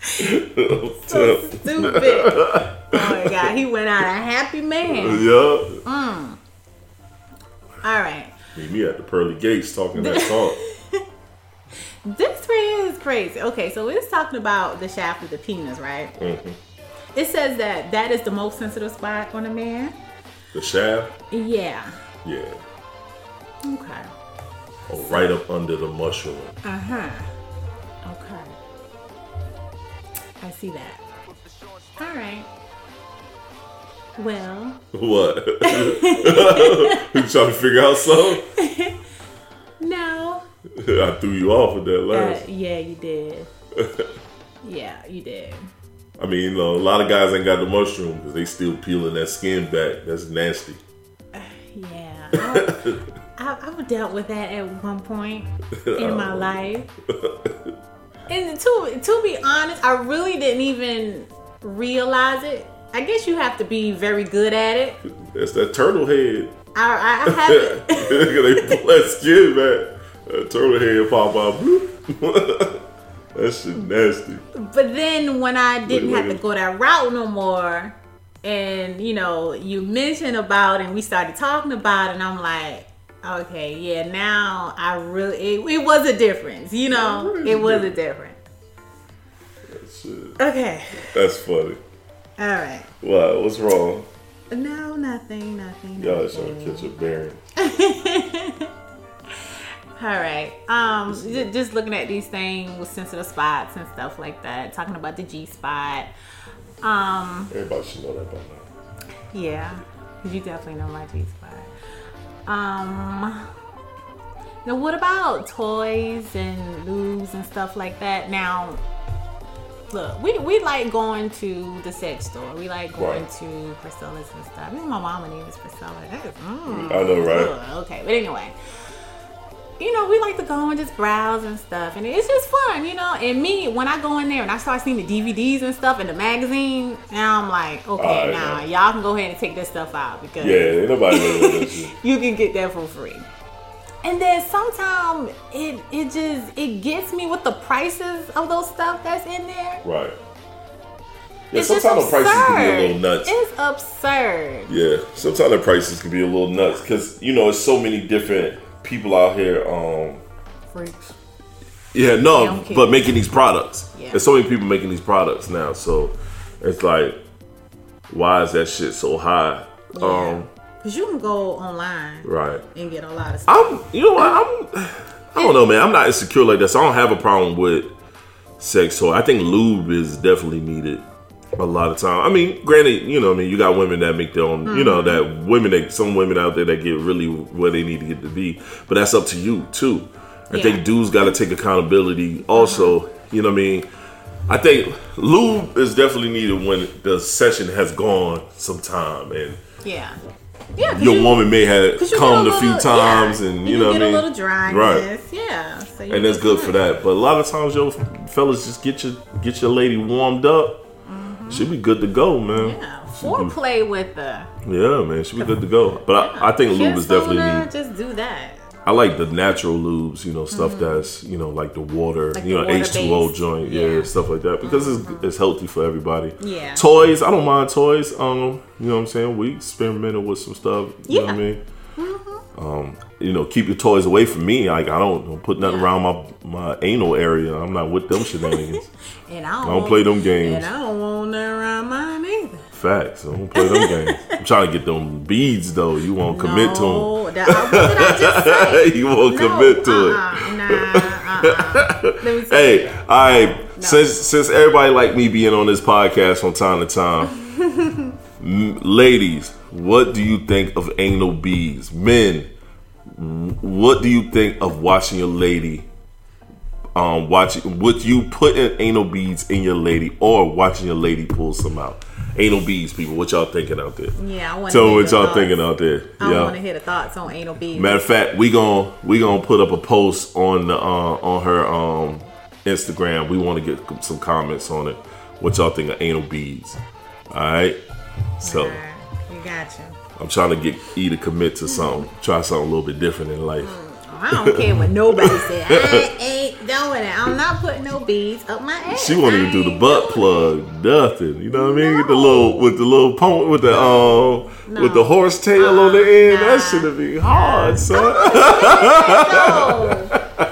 Speaker 2: [laughs]
Speaker 1: So stupid. [laughs] oh my god, he went out a happy man.
Speaker 2: yeah.
Speaker 1: All right,
Speaker 2: Meet me at the pearly gates talking that talk. [laughs]
Speaker 1: this is crazy. Okay, so it's talking about the shaft of the penis, right?
Speaker 2: Mhm.
Speaker 1: It says that that is the most sensitive spot on a man.
Speaker 2: The shaft,
Speaker 1: Yeah.
Speaker 2: yeah.
Speaker 1: Okay.
Speaker 2: Oh, right up under the mushroom.
Speaker 1: Uh huh. I see that. All right. Well,
Speaker 2: What? [laughs] [laughs] you trying to figure out something? [laughs]
Speaker 1: no.
Speaker 2: I threw you off with that
Speaker 1: Uh,
Speaker 2: last.
Speaker 1: yeah, you did. yeah, you did.
Speaker 2: I mean, you know, a lot of guys ain't got the mushroom because they still peeling that skin back. That's nasty.
Speaker 1: Yeah. I, I, I've dealt with that at one point in my life. And to, to be honest, I really didn't even realize it. I guess you have to be very good at it.
Speaker 2: That's that turtle head.
Speaker 1: I, I [laughs] haven't.
Speaker 2: they pull that skin back. That turtle head pop out. bloop. [laughs] that shit nasty.
Speaker 1: But then when I didn't
Speaker 2: Wait,
Speaker 1: have
Speaker 2: wait.
Speaker 1: to go that route no more, and you know, you mentioned about and we started talking about it, and I'm like, okay, yeah, now I really, it, it was a difference, you know,
Speaker 2: Yeah, it
Speaker 1: was
Speaker 2: a
Speaker 1: difference.
Speaker 2: That shit.
Speaker 1: Okay,
Speaker 2: That's funny.
Speaker 1: all right.
Speaker 2: What? What's wrong?
Speaker 1: No, nothing, nothing.
Speaker 2: Y'all
Speaker 1: nothing.
Speaker 2: trying to catch a bearing. [laughs]
Speaker 1: All right. Um, ju- just looking at these things with sensitive spots and stuff like that. Talking about the G spot. Um,
Speaker 2: Everybody should know that by now.
Speaker 1: yeah, you definitely know my G spot. Um, now what about toys and lubes and stuff like that? Now, look, we we like going to the sex store. We like going
Speaker 2: Right.
Speaker 1: to Priscilla's and stuff. I mean, my mama name is Priscilla. That is, mm,
Speaker 2: I know, right?
Speaker 1: okay, but anyway. You know, we like to go and just browse and stuff, and it's just fun, you know. And me, when I go in there and I start seeing the DVDs and stuff and the magazine, now I'm like, okay, now
Speaker 2: man.
Speaker 1: y'all can go ahead and take this stuff out because
Speaker 2: Yeah, nobody [laughs]
Speaker 1: you can get that for free. And then sometimes it it just it gets me with the prices of those stuff that's in there.
Speaker 2: Right. Yeah,
Speaker 1: It's
Speaker 2: sometimes the prices can be a little nuts.
Speaker 1: It's absurd.
Speaker 2: Yeah, sometimes the prices can be a little nuts because you know it's so many different people out here. Um,
Speaker 1: Freaks.
Speaker 2: yeah, no, but making these products.
Speaker 1: Yeah.
Speaker 2: There's so many people making these products now, so it's like, why is that shit so high? Um,
Speaker 1: Cause you can go online
Speaker 2: right.
Speaker 1: and get a lot of stuff.
Speaker 2: I'm, you know what? I'm, I don't know, man. I'm not insecure like that, so I don't have a problem with sex toy. I think lube is definitely needed a lot of time. I mean, granted, you know, I mean, you got women that make their own, you know, that mm-hmm. women that some women out there that get really where they need to get to be, but that's up to you too. I
Speaker 1: Yeah.
Speaker 2: think dudes got to take accountability. Also, mm-hmm. you know what I mean. I think lube is definitely needed when the session has gone some time and
Speaker 1: yeah. Yeah.
Speaker 2: your
Speaker 1: you-
Speaker 2: woman may have
Speaker 1: you
Speaker 2: come a few times
Speaker 1: yeah,
Speaker 2: and you know
Speaker 1: get
Speaker 2: what I mean.
Speaker 1: a little dryness.
Speaker 2: Right.
Speaker 1: Yeah. So you
Speaker 2: and that's good for that. But a lot of times, yo, fellas, just get your get your lady warmed up. Should be good to go, man.
Speaker 1: Mm-hmm. Yeah. Foreplay with the
Speaker 2: Yeah, man, should be good to go. But I, I think lube is definitely
Speaker 1: her. Just do that.
Speaker 2: I like the natural lubes, you know, stuff that's you know like the water,
Speaker 1: Mm-hmm. Like
Speaker 2: you
Speaker 1: the
Speaker 2: know, H two O joint, yeah.
Speaker 1: Yeah. Mm-hmm.
Speaker 2: stuff like that because it's it's healthy for everybody.
Speaker 1: Yeah.
Speaker 2: Toys, I don't mind toys. Um, you know what I'm saying? We experimented with some stuff. You know what I
Speaker 1: Yeah. Mm-hmm.
Speaker 2: mean? Um, you know, keep your toys away from me. Like I don't, don't put nothing
Speaker 1: Yeah.
Speaker 2: around my my anal area. I'm not with them shenanigans. [laughs]
Speaker 1: And I don't,
Speaker 2: I don't play them games.
Speaker 1: And I don't want nothing around mine either.
Speaker 2: Facts. I don't play them [laughs] games. I'm trying to get them beads though. You won't commit to
Speaker 1: no, that, what did I
Speaker 2: them. [laughs] you won't
Speaker 1: No,
Speaker 2: commit to it.
Speaker 1: uh-uh, Nah, uh-uh. Let me see.
Speaker 2: Hey, all right. Since since everybody like me being on this podcast from time to time, m- ladies, what do you think of anal beads? Men, what do you think of watching your lady? Um, watching would you put in anal beads in your lady or watching your lady pull some out? Anal beads, people. What y'all thinking out there?
Speaker 1: Yeah, I want to
Speaker 2: Tell me what y'all thinking out there.
Speaker 1: I
Speaker 2: Yeah.
Speaker 1: want to hear the thoughts on anal beads.
Speaker 2: Matter of fact, we gon' we gonna put up a post on the uh, on her um Instagram. We want to get some comments on it. What y'all think of anal beads? All right. So
Speaker 1: Alright, you got you.
Speaker 2: I'm trying to get E to commit to something. Try something a little bit different in life.
Speaker 1: I don't care what nobody [laughs] said. I ain't doing it. I'm not putting no beads up my ass.
Speaker 2: She won't even do the butt plug, nothing. You know what I mean? Get the little with the little pony with the um with the horse tail on the end.
Speaker 1: nah.
Speaker 2: That should have been hard, son. [laughs] [laughs]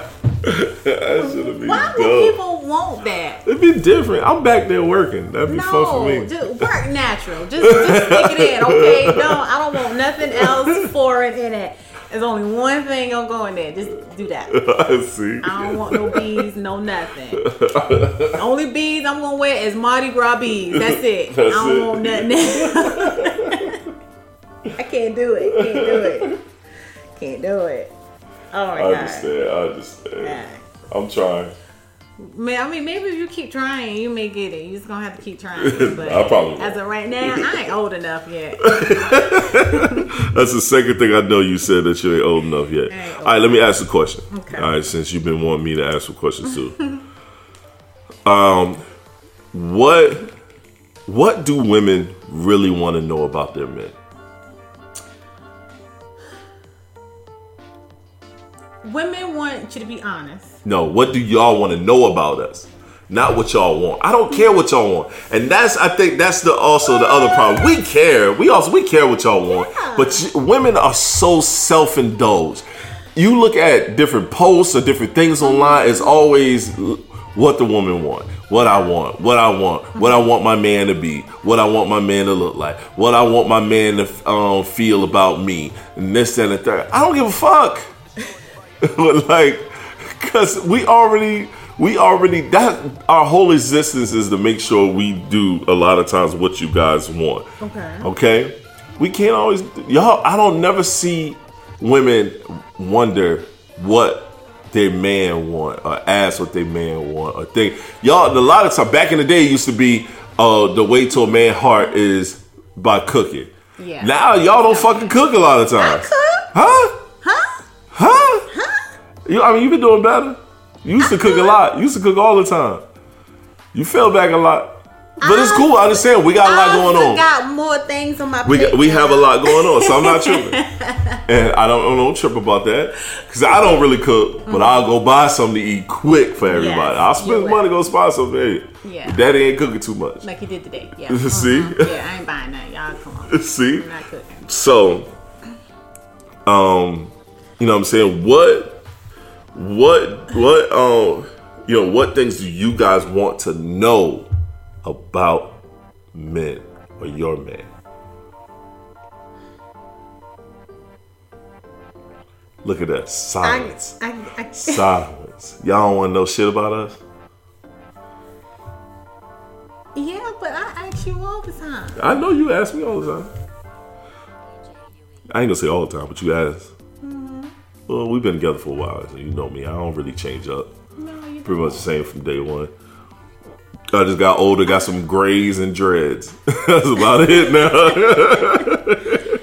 Speaker 1: No.
Speaker 2: be
Speaker 1: Why would
Speaker 2: dope.
Speaker 1: people want that?
Speaker 2: It'd be different. I'm back there working. That'd be fun for
Speaker 1: No,
Speaker 2: me.
Speaker 1: just work natural. Just, just stick it in, okay? No, I don't want nothing else foreign in it. There's only one thing I'm going there. Just do that. [laughs]
Speaker 2: I see.
Speaker 1: I don't want no beads, no nothing. The [laughs] only beads I'm gonna wear is Mardi Gras beads. That's it. [laughs]
Speaker 2: That's
Speaker 1: I don't
Speaker 2: it.
Speaker 1: want nothing else. I can't do it. Can't do it. Can't do it. Oh my
Speaker 2: I
Speaker 1: god.
Speaker 2: understand. I understand.
Speaker 1: Yeah.
Speaker 2: I'm trying.
Speaker 1: Man, I mean, maybe if you keep trying, you may get it. You just gonna have to keep trying. But [laughs]
Speaker 2: I probably
Speaker 1: as of right now, I ain't old enough yet. [laughs]
Speaker 2: That's the second thing I know you said that you ain't old enough yet.
Speaker 1: Old
Speaker 2: All right, let me ask a question.
Speaker 1: Okay.
Speaker 2: All right, since you've been wanting me to ask some questions too. [laughs] um, what what do women really want to know about their men?
Speaker 1: Women want you to be honest.
Speaker 2: No, what do y'all want to know about us? Not what y'all want. I don't care what y'all want, and that's I think that's the also the other problem. We care. We also we care what y'all want, but y- women are so self indulged. You look at different posts or different things online. It's always what the woman want, what I want, what I want, what I want my man to be, what I want my man to look like, what I want my man to um, feel about me, and this and the third. I don't give a fuck. [laughs] like, cause we already, we already that our whole existence is to make sure we do a lot of times what you guys want.
Speaker 1: Okay.
Speaker 2: Okay, we can't always y'all. I don't never see women wonder what their man want or ask what their man want or think y'all. A lot of time back in the day, it used to be uh, the way to a man heart is by cooking.
Speaker 1: Yeah.
Speaker 2: Now y'all don't fucking cook a lot of times. Huh? You, I mean, you've been doing better. You used to cook a lot. You used to cook all the time. You fell back a lot. But it's cool. I understand. We got a lot
Speaker 1: I
Speaker 2: going on.
Speaker 1: got more things on my
Speaker 2: We, got, we have a lot going on, so I'm not tripping. [laughs] and I don't, don't trip about that. Because I don't really cook, but I'll go buy something to eat quick for everybody.
Speaker 1: Yes,
Speaker 2: I'll spend money to go buy something.
Speaker 1: Yeah.
Speaker 2: daddy ain't cooking too much.
Speaker 1: like he did today. Yeah. [laughs]
Speaker 2: See?
Speaker 1: Mhm. Yeah, I ain't buying that. Y'all come on. [laughs]
Speaker 2: See?
Speaker 1: I'm not cooking.
Speaker 2: So, um, you know what I'm saying? What, what, what, um, you know, what things do you guys want to know about men or your man? Look at that
Speaker 1: I,
Speaker 2: silence.
Speaker 1: I, I,
Speaker 2: silence. Y'all don't want to know shit about us?
Speaker 1: yeah, but I ask you all the time.
Speaker 2: I know you ask me all the time. I ain't gonna say all the time, but you ask. Well, we've been together for a while, so you know me. I don't really change up.
Speaker 1: No, you
Speaker 2: Pretty much the same from day one. I just got older, got some grays and dreads. [laughs] That's about it now. [laughs]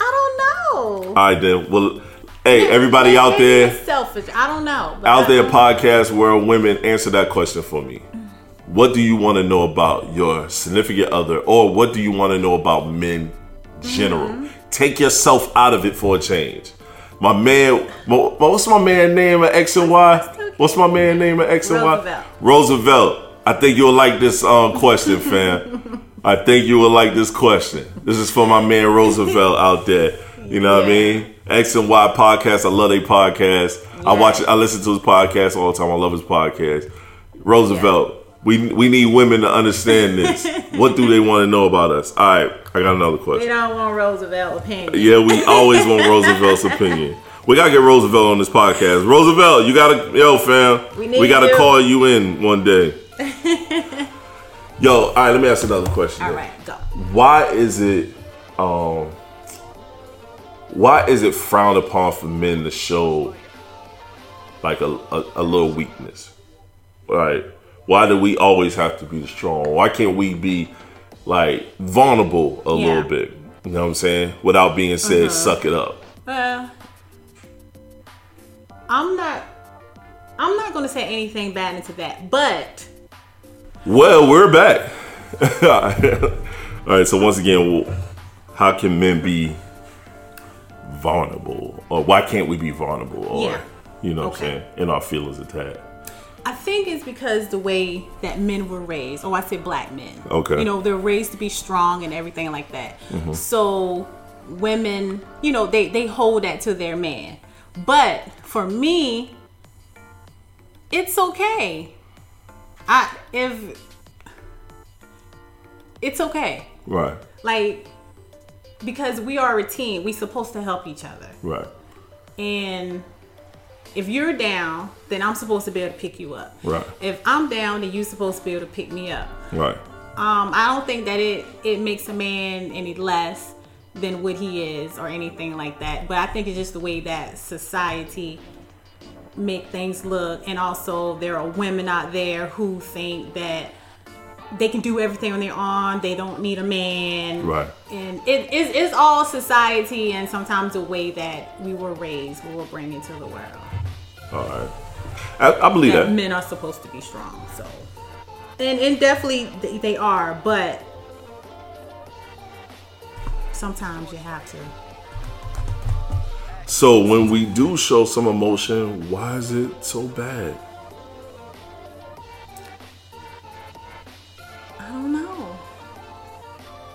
Speaker 1: I don't know.
Speaker 2: all right, then. Well, hey, everybody out there,
Speaker 1: selfish. I don't know. but
Speaker 2: out there, podcast world, women, answer that question for me. What do you want to know about your significant other, or what do you want to know about men general?
Speaker 1: Mm-hmm.
Speaker 2: Take yourself out of it for a change. My man, wha- what's my man name at X and Y? What's my man name at X and Y?
Speaker 1: Roosevelt.
Speaker 2: Roosevelt. I think you'll like this um, question, fam. [laughs] I think you will like this question. This is for my man Roosevelt [laughs] out there. You know what I mean? X and Y podcast. I love their podcast. I watch. I listen to his podcast all the time. I love his podcast. Roosevelt. We we need women to understand this. [laughs] what do they want to know about us? All right, I got another
Speaker 1: We
Speaker 2: question.
Speaker 1: don't want Roosevelt's opinion.
Speaker 2: Yeah, we [laughs] always want Roosevelt's opinion. We gotta get Roosevelt on this podcast. Roosevelt, you gotta yo fam.
Speaker 1: We
Speaker 2: We, gotta
Speaker 1: you.
Speaker 2: call you in one day. [laughs] yo, all right. Let me ask another question.
Speaker 1: All
Speaker 2: then.
Speaker 1: right, go.
Speaker 2: Why is it um why is it frowned upon for men to show like a, a, a little weakness? Right? Why do we always have to be strong? Why can't we be like vulnerable a
Speaker 1: Yeah.
Speaker 2: little bit? You know what I'm saying? Without being said, mm-hmm. suck it up.
Speaker 1: Well, I'm not. I'm not going to say anything bad into that, but
Speaker 2: Well, we're back. [laughs] All right. So once again, how can men be vulnerable, or why can't we be vulnerable, or
Speaker 1: Yeah.
Speaker 2: you know, what I'm saying, in our feelings attacked?
Speaker 1: I think it's because the way that men were raised, or I say black men.
Speaker 2: Okay.
Speaker 1: You know, they're raised to be strong and everything like that.
Speaker 2: Mm-hmm.
Speaker 1: So women, you know, they they hold that to their man. But for me, it's okay. I if it's okay.
Speaker 2: Right.
Speaker 1: Like because we are a team, we supposed to help each other.
Speaker 2: Right.
Speaker 1: And if you're down, then I'm supposed to be able to pick you up.
Speaker 2: Right.
Speaker 1: If I'm down, then you're supposed to be able to pick me up.
Speaker 2: Right.
Speaker 1: Um, I don't think that it it makes a man any less than what he is or anything like that. But I think it's just the way that society make things look, and also there are women out there who think that they can do everything on their own. They don't need a man.
Speaker 2: Right.
Speaker 1: And it is it's all society and sometimes the way that we were raised, we were bring into the world.
Speaker 2: All right. I, I believe
Speaker 1: that
Speaker 2: that.
Speaker 1: men are supposed to be strong. So, and and definitely they, they are, but sometimes you have to.
Speaker 2: So when we do show some emotion, why is it so bad?
Speaker 1: I don't know.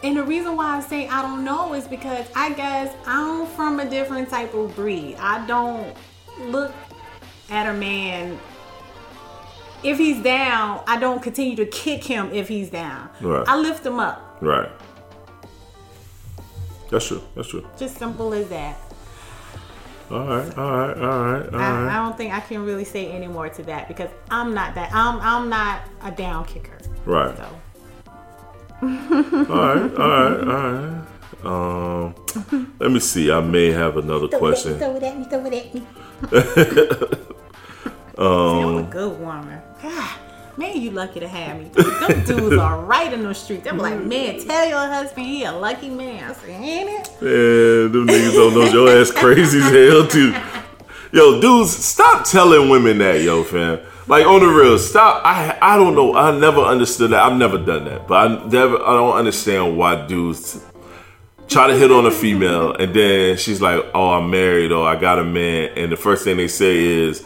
Speaker 1: And the reason why I say I don't know is because I guess I'm from a different type of breed. I don't look at a man. If he's down, I don't continue to kick him if he's down.
Speaker 2: Right.
Speaker 1: I lift him up.
Speaker 2: Right. That's true. That's true.
Speaker 1: Just simple as that.
Speaker 2: All right, all right, all right, all
Speaker 1: I, I don't think I can really say any more to that because I'm not that. I'm I'm not a down kicker.
Speaker 2: Right.
Speaker 1: So
Speaker 2: All right, all right, all right. Um, let me see. I may have another question.
Speaker 1: Throw it at me. Throw it at me. [laughs]
Speaker 2: Um,
Speaker 1: See, I'm a good woman. God, man, you lucky to have me. Them dudes are right in the street. They're like, man, tell your husband he a lucky man. I say, ain't it?
Speaker 2: Man, them niggas don't know your ass crazy as hell too. Yo, dudes, stop telling women that, yo, fam. Like on the real, stop. I I don't know. I never understood that. I've never done that, but I never. I don't understand why dudes try to hit on a female and then she's like, "Oh, I'm married," or "I got a man," and the first thing they say is,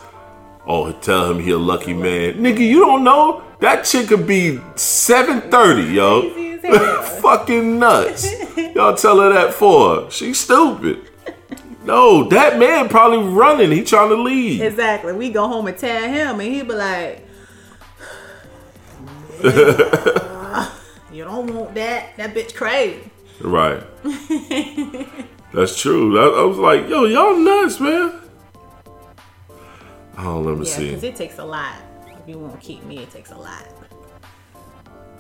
Speaker 2: "Oh, tell him he a lucky man." Nigga, you don't know that chick could be seven thirty, yo.
Speaker 1: Crazy as hell. [laughs]
Speaker 2: Fucking nuts. Y'all tell her that for? She's stupid. No, that man probably running. He trying to leave.
Speaker 1: Exactly. We go home and tell him, and he be like, "Yeah, "You don't want that. That bitch crazy."
Speaker 2: Right. [laughs] That's true. I, I was like, yo, y'all nuts, man. Oh, let me
Speaker 1: Yeah,
Speaker 2: see.
Speaker 1: because it takes a lot. If you won't keep me, it takes a lot.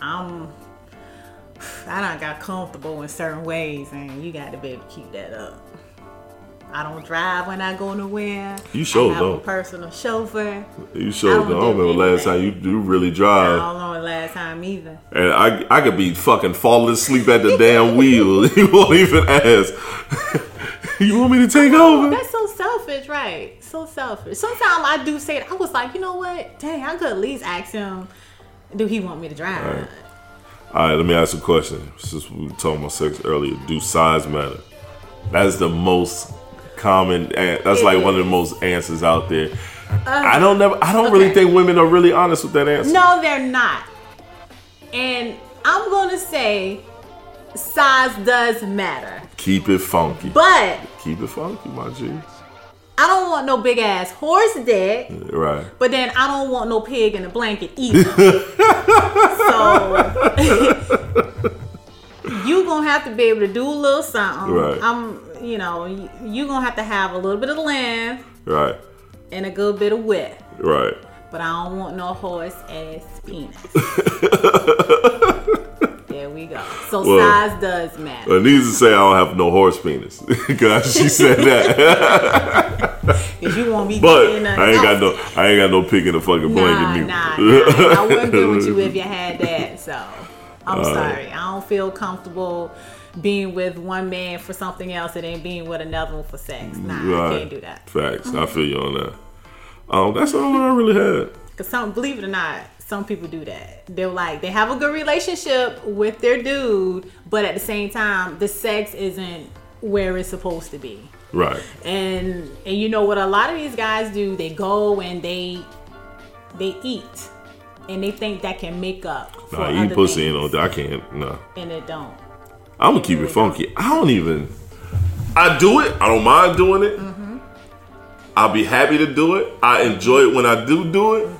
Speaker 1: I'm. [sighs] I done got comfortable in certain ways, and you got to be able to keep that up. I don't drive when I go nowhere.
Speaker 2: You sure
Speaker 1: I
Speaker 2: don't.
Speaker 1: personal chauffeur.
Speaker 2: You sure
Speaker 1: I
Speaker 2: don't. I
Speaker 1: don't
Speaker 2: don't remember last time you do really
Speaker 1: I
Speaker 2: drive.
Speaker 1: don't know the last time either.
Speaker 2: And I I could be fucking falling asleep at the damn [laughs] wheel. [laughs] You won't even ask. [laughs] you want me to take over?
Speaker 1: That's so selfish, right? So selfish. Sometimes I do say it. I was like, you know what? Dang, I could at least ask him, do he want me to drive?
Speaker 2: Right. All right, let me ask a question. Since we were talking about sex earlier, do size matter? That's the most common. That's like one of the most answers out there. Uh, I don't never. I don't really think women are really honest with that answer.
Speaker 1: No, they're not. And I'm going to say size does matter.
Speaker 2: Keep it funky.
Speaker 1: But
Speaker 2: Keep it funky, my G.
Speaker 1: I don't want no big ass horse dick.
Speaker 2: Right.
Speaker 1: But then I don't want no pig in a blanket [laughs] either. so [laughs] you gonna have to be able to do a little something.
Speaker 2: Right.
Speaker 1: I'm, you know, you, gonna have to have a little bit of length
Speaker 2: Right.
Speaker 1: and a good bit of width.
Speaker 2: Right.
Speaker 1: But I don't want no horse ass penis. [laughs] there we go. So
Speaker 2: Well,
Speaker 1: size does matter.
Speaker 2: But needs to say I don't have no horse penis. [laughs] Cause she said that. [laughs]
Speaker 1: Cause you won't be
Speaker 2: But I ain't got no I ain't got no pig in the fucking blanket
Speaker 1: nah, [laughs] nah. I wouldn't be with you if you had that. So I'm sorry. I don't feel comfortable being with one man for something else and then being with another one for sex. Nah, I can't do that.
Speaker 2: Facts. I feel you on that. Um, that's all I really had.
Speaker 1: Cause some, believe it or not, some people do that. They're like they have a good relationship with their dude, but at the same time, the sex isn't where it's supposed to be.
Speaker 2: Right.
Speaker 1: And and you know what a lot of these guys do? They go and they they eat, and they think that can make up for
Speaker 2: Nah,
Speaker 1: other
Speaker 2: eat pussy ain't no. I can't. Nah.
Speaker 1: and it don't.
Speaker 2: I'm gonna keep it funky. I don't even. I do it. I don't mind doing it.
Speaker 1: Mm-hmm.
Speaker 2: I'll be happy to do it. I enjoy it when I do do it.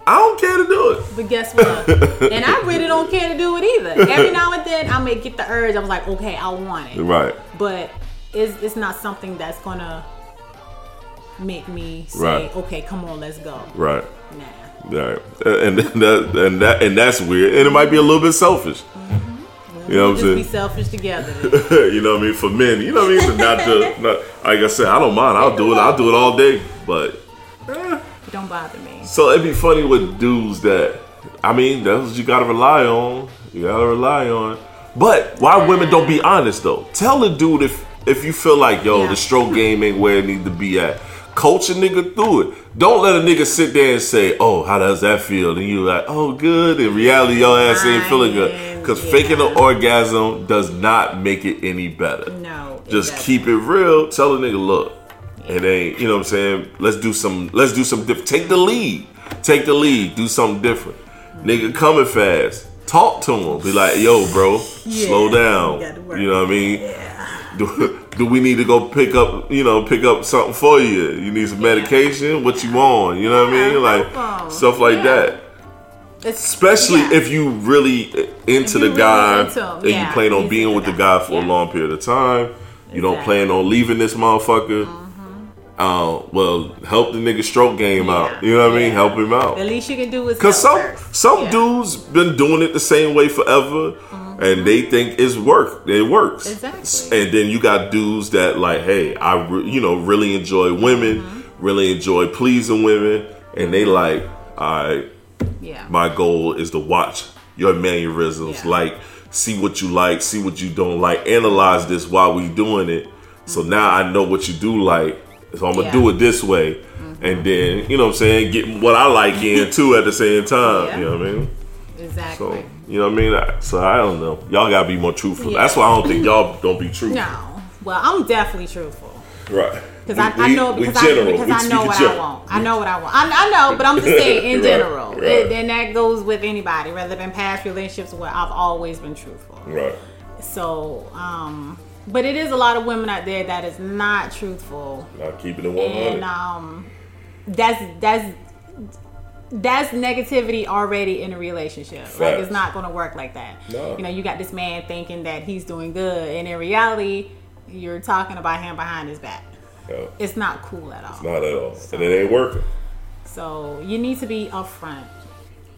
Speaker 1: Mm-hmm.
Speaker 2: I don't care to do it.
Speaker 1: But guess what? [laughs] and I really don't care to do it either. Every now and then, I may get the urge. I'm like, okay, I want it,
Speaker 2: Right.
Speaker 1: but it's it's not something that's gonna make me say,
Speaker 2: Right.
Speaker 1: okay, come on, let's go.
Speaker 2: Right.
Speaker 1: Nah.
Speaker 2: Right. And [laughs] that and that and that's weird. And it might be a little bit selfish. You know what I'm
Speaker 1: Just be selfish together. [laughs]
Speaker 2: you know what I mean? For men, you know what I mean? Not to, not, like I said, I don't mind. I'll do it. I'll do it all day. But
Speaker 1: don't bother me.
Speaker 2: So it'd be funny with dudes that I mean, that's what you gotta rely on. You gotta rely on. But why women don't be honest though? Tell the dude if if you feel like yo,
Speaker 1: Yeah.
Speaker 2: the stroke game ain't where it need to be at. Coach a nigga through it. Don't let a nigga sit there and say, "Oh, how does that feel?" And you like, "Oh, good." In reality, your ass ain't feeling good because
Speaker 1: Yeah.
Speaker 2: faking an orgasm does not make it any better.
Speaker 1: No.
Speaker 2: Just keep it real. Tell a nigga, look, it ain't. You know what I'm saying? Let's do some. Let's do some different. Take the lead. Take the lead. Do something different. Nigga coming fast. Talk to him. Be like, yo, bro, slow down.
Speaker 1: you
Speaker 2: You know what I mean?
Speaker 1: Yeah.
Speaker 2: Do, do we need to go pick up? You know, pick up something for you? You need some medication? What you want? You know what I mean? Like stuff like
Speaker 1: Yeah.
Speaker 2: that.
Speaker 1: It's,
Speaker 2: Especially
Speaker 1: yeah.
Speaker 2: if you really into
Speaker 1: you
Speaker 2: the
Speaker 1: really
Speaker 2: guy
Speaker 1: into
Speaker 2: and you plan on being with the guy
Speaker 1: guy,
Speaker 2: for a long period of time, You don't plan on leaving this motherfucker. Uh, well, help the nigga stroke game out. You know what I mean? Help him out.
Speaker 1: The least you can do is
Speaker 2: Cause some
Speaker 1: first.
Speaker 2: some
Speaker 1: Yeah.
Speaker 2: dudes been doing it the same way forever, and they think it's work. It works.
Speaker 1: Exactly.
Speaker 2: And then you got dudes that like, hey, I re- you know really enjoy women,
Speaker 1: Mm-hmm.
Speaker 2: really enjoy pleasing women, and they like, all right,
Speaker 1: Yeah.
Speaker 2: my goal is to watch your mannerisms,
Speaker 1: Yeah.
Speaker 2: like see what you like, see what you don't like, analyze this while we doing it. So now I know what you do like, so I'm gonna
Speaker 1: Mm-hmm. Yeah. Mm-hmm.
Speaker 2: do it this way, and then you know what I'm saying, get what I like in [laughs] too at the same time.
Speaker 1: Yeah.
Speaker 2: You know what I mean?
Speaker 1: Exactly.
Speaker 2: So you know what I mean? I- So I don't know. Y'all gotta be more truthful.
Speaker 1: Yeah.
Speaker 2: That's why I don't think y'all don't be truthful.
Speaker 1: no. Well, I'm definitely truthful.
Speaker 2: Right.
Speaker 1: Because I, I know because,
Speaker 2: general.
Speaker 1: I, because I know what I want. I know what I want. I, I know, but I'm just saying [laughs] in
Speaker 2: Right,
Speaker 1: general.
Speaker 2: right.
Speaker 1: It- and that goes with anybody, rather than past relationships where I've always been truthful.
Speaker 2: Right.
Speaker 1: So, um, but it is a lot of women out there that is not truthful,
Speaker 2: Not keeping it 100.
Speaker 1: and um, that's that's that's negativity already in a relationship. Like it's not going to work like that.
Speaker 2: No.
Speaker 1: You know, you got this man thinking that he's doing good, and in reality, you're talking about him behind his back.
Speaker 2: Yeah,
Speaker 1: It's not cool at all.
Speaker 2: not at all. And it ain't working.
Speaker 1: So you need to be upfront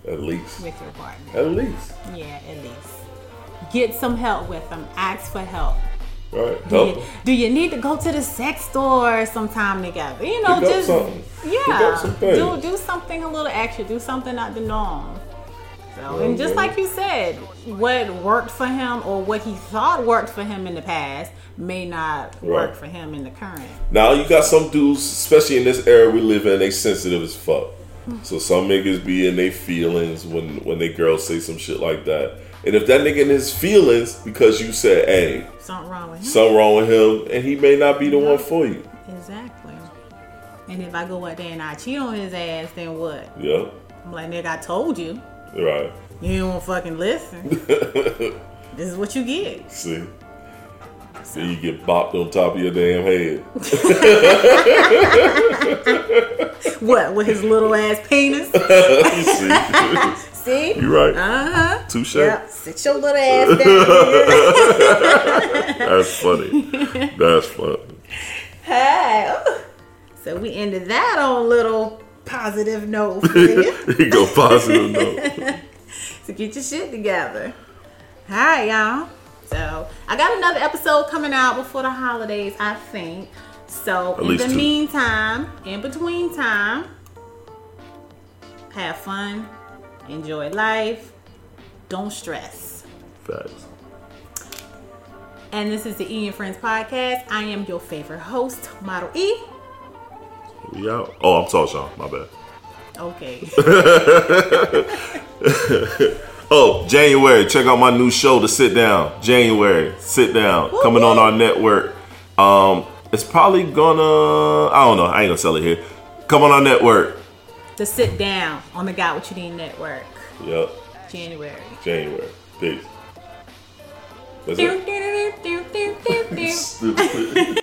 Speaker 2: At least.
Speaker 1: with your partner.
Speaker 2: At least.
Speaker 1: Yeah, at least. Get some help with them. Ask for help.
Speaker 2: Right.
Speaker 1: Do you, do you need to go to the sex store sometime together? You know,
Speaker 2: Pick
Speaker 1: just. Yeah, do do something a little extra. Do something not the norm. So, and just
Speaker 2: yeah.
Speaker 1: like you said, what worked for him or what he thought worked for him in the past may not work for him in the current.
Speaker 2: Now you got some dudes, especially in this era we live in, they sensitive as fuck. Hmm. So some niggas be in their feelings when when they girls say some shit like that. And if that nigga in his feelings because you said, hey,
Speaker 1: Something wrong with him.
Speaker 2: something wrong with him, and he may not be the one for you.
Speaker 1: Exactly. And if I go out there and I cheat on his ass, then what?
Speaker 2: Yeah.
Speaker 1: I'm like, nigga, I told you.
Speaker 2: Right.
Speaker 1: You didn't want fucking listen. [laughs] this is what you get.
Speaker 2: See. Then you get bopped on top of your damn head. [laughs]
Speaker 1: What, with his little ass penis? [laughs]
Speaker 2: see? You right.
Speaker 1: Uh huh.
Speaker 2: Touche.
Speaker 1: Yep. Sit your little ass [laughs] down.
Speaker 2: That's funny. That's funny.
Speaker 1: hey. So we ended that on a little positive note for [laughs] you.
Speaker 2: Go positive note. [laughs]
Speaker 1: so get your shit together. All right, y'all. So I got another episode coming out before the holidays, I think. So in the
Speaker 2: two.
Speaker 1: meantime, in between time, have fun, enjoy life, don't stress.
Speaker 2: Facts.
Speaker 1: And this is the E and Friends podcast. I am your favorite host, Model E.
Speaker 2: We out. Oh, I'm tall, Sean. My bad.
Speaker 1: Okay. [laughs]
Speaker 2: Oh, January. Check out my new show, The Sit Down. January. Sit Down. Coming on our network. Um, it's probably gonna. I don't know. I ain't gonna sell it here. Come on our network.
Speaker 1: To sit down on the Got What You Need Network,
Speaker 2: Yep.
Speaker 1: January.
Speaker 2: January. Peace. That's
Speaker 1: Do, [laughs]
Speaker 2: it.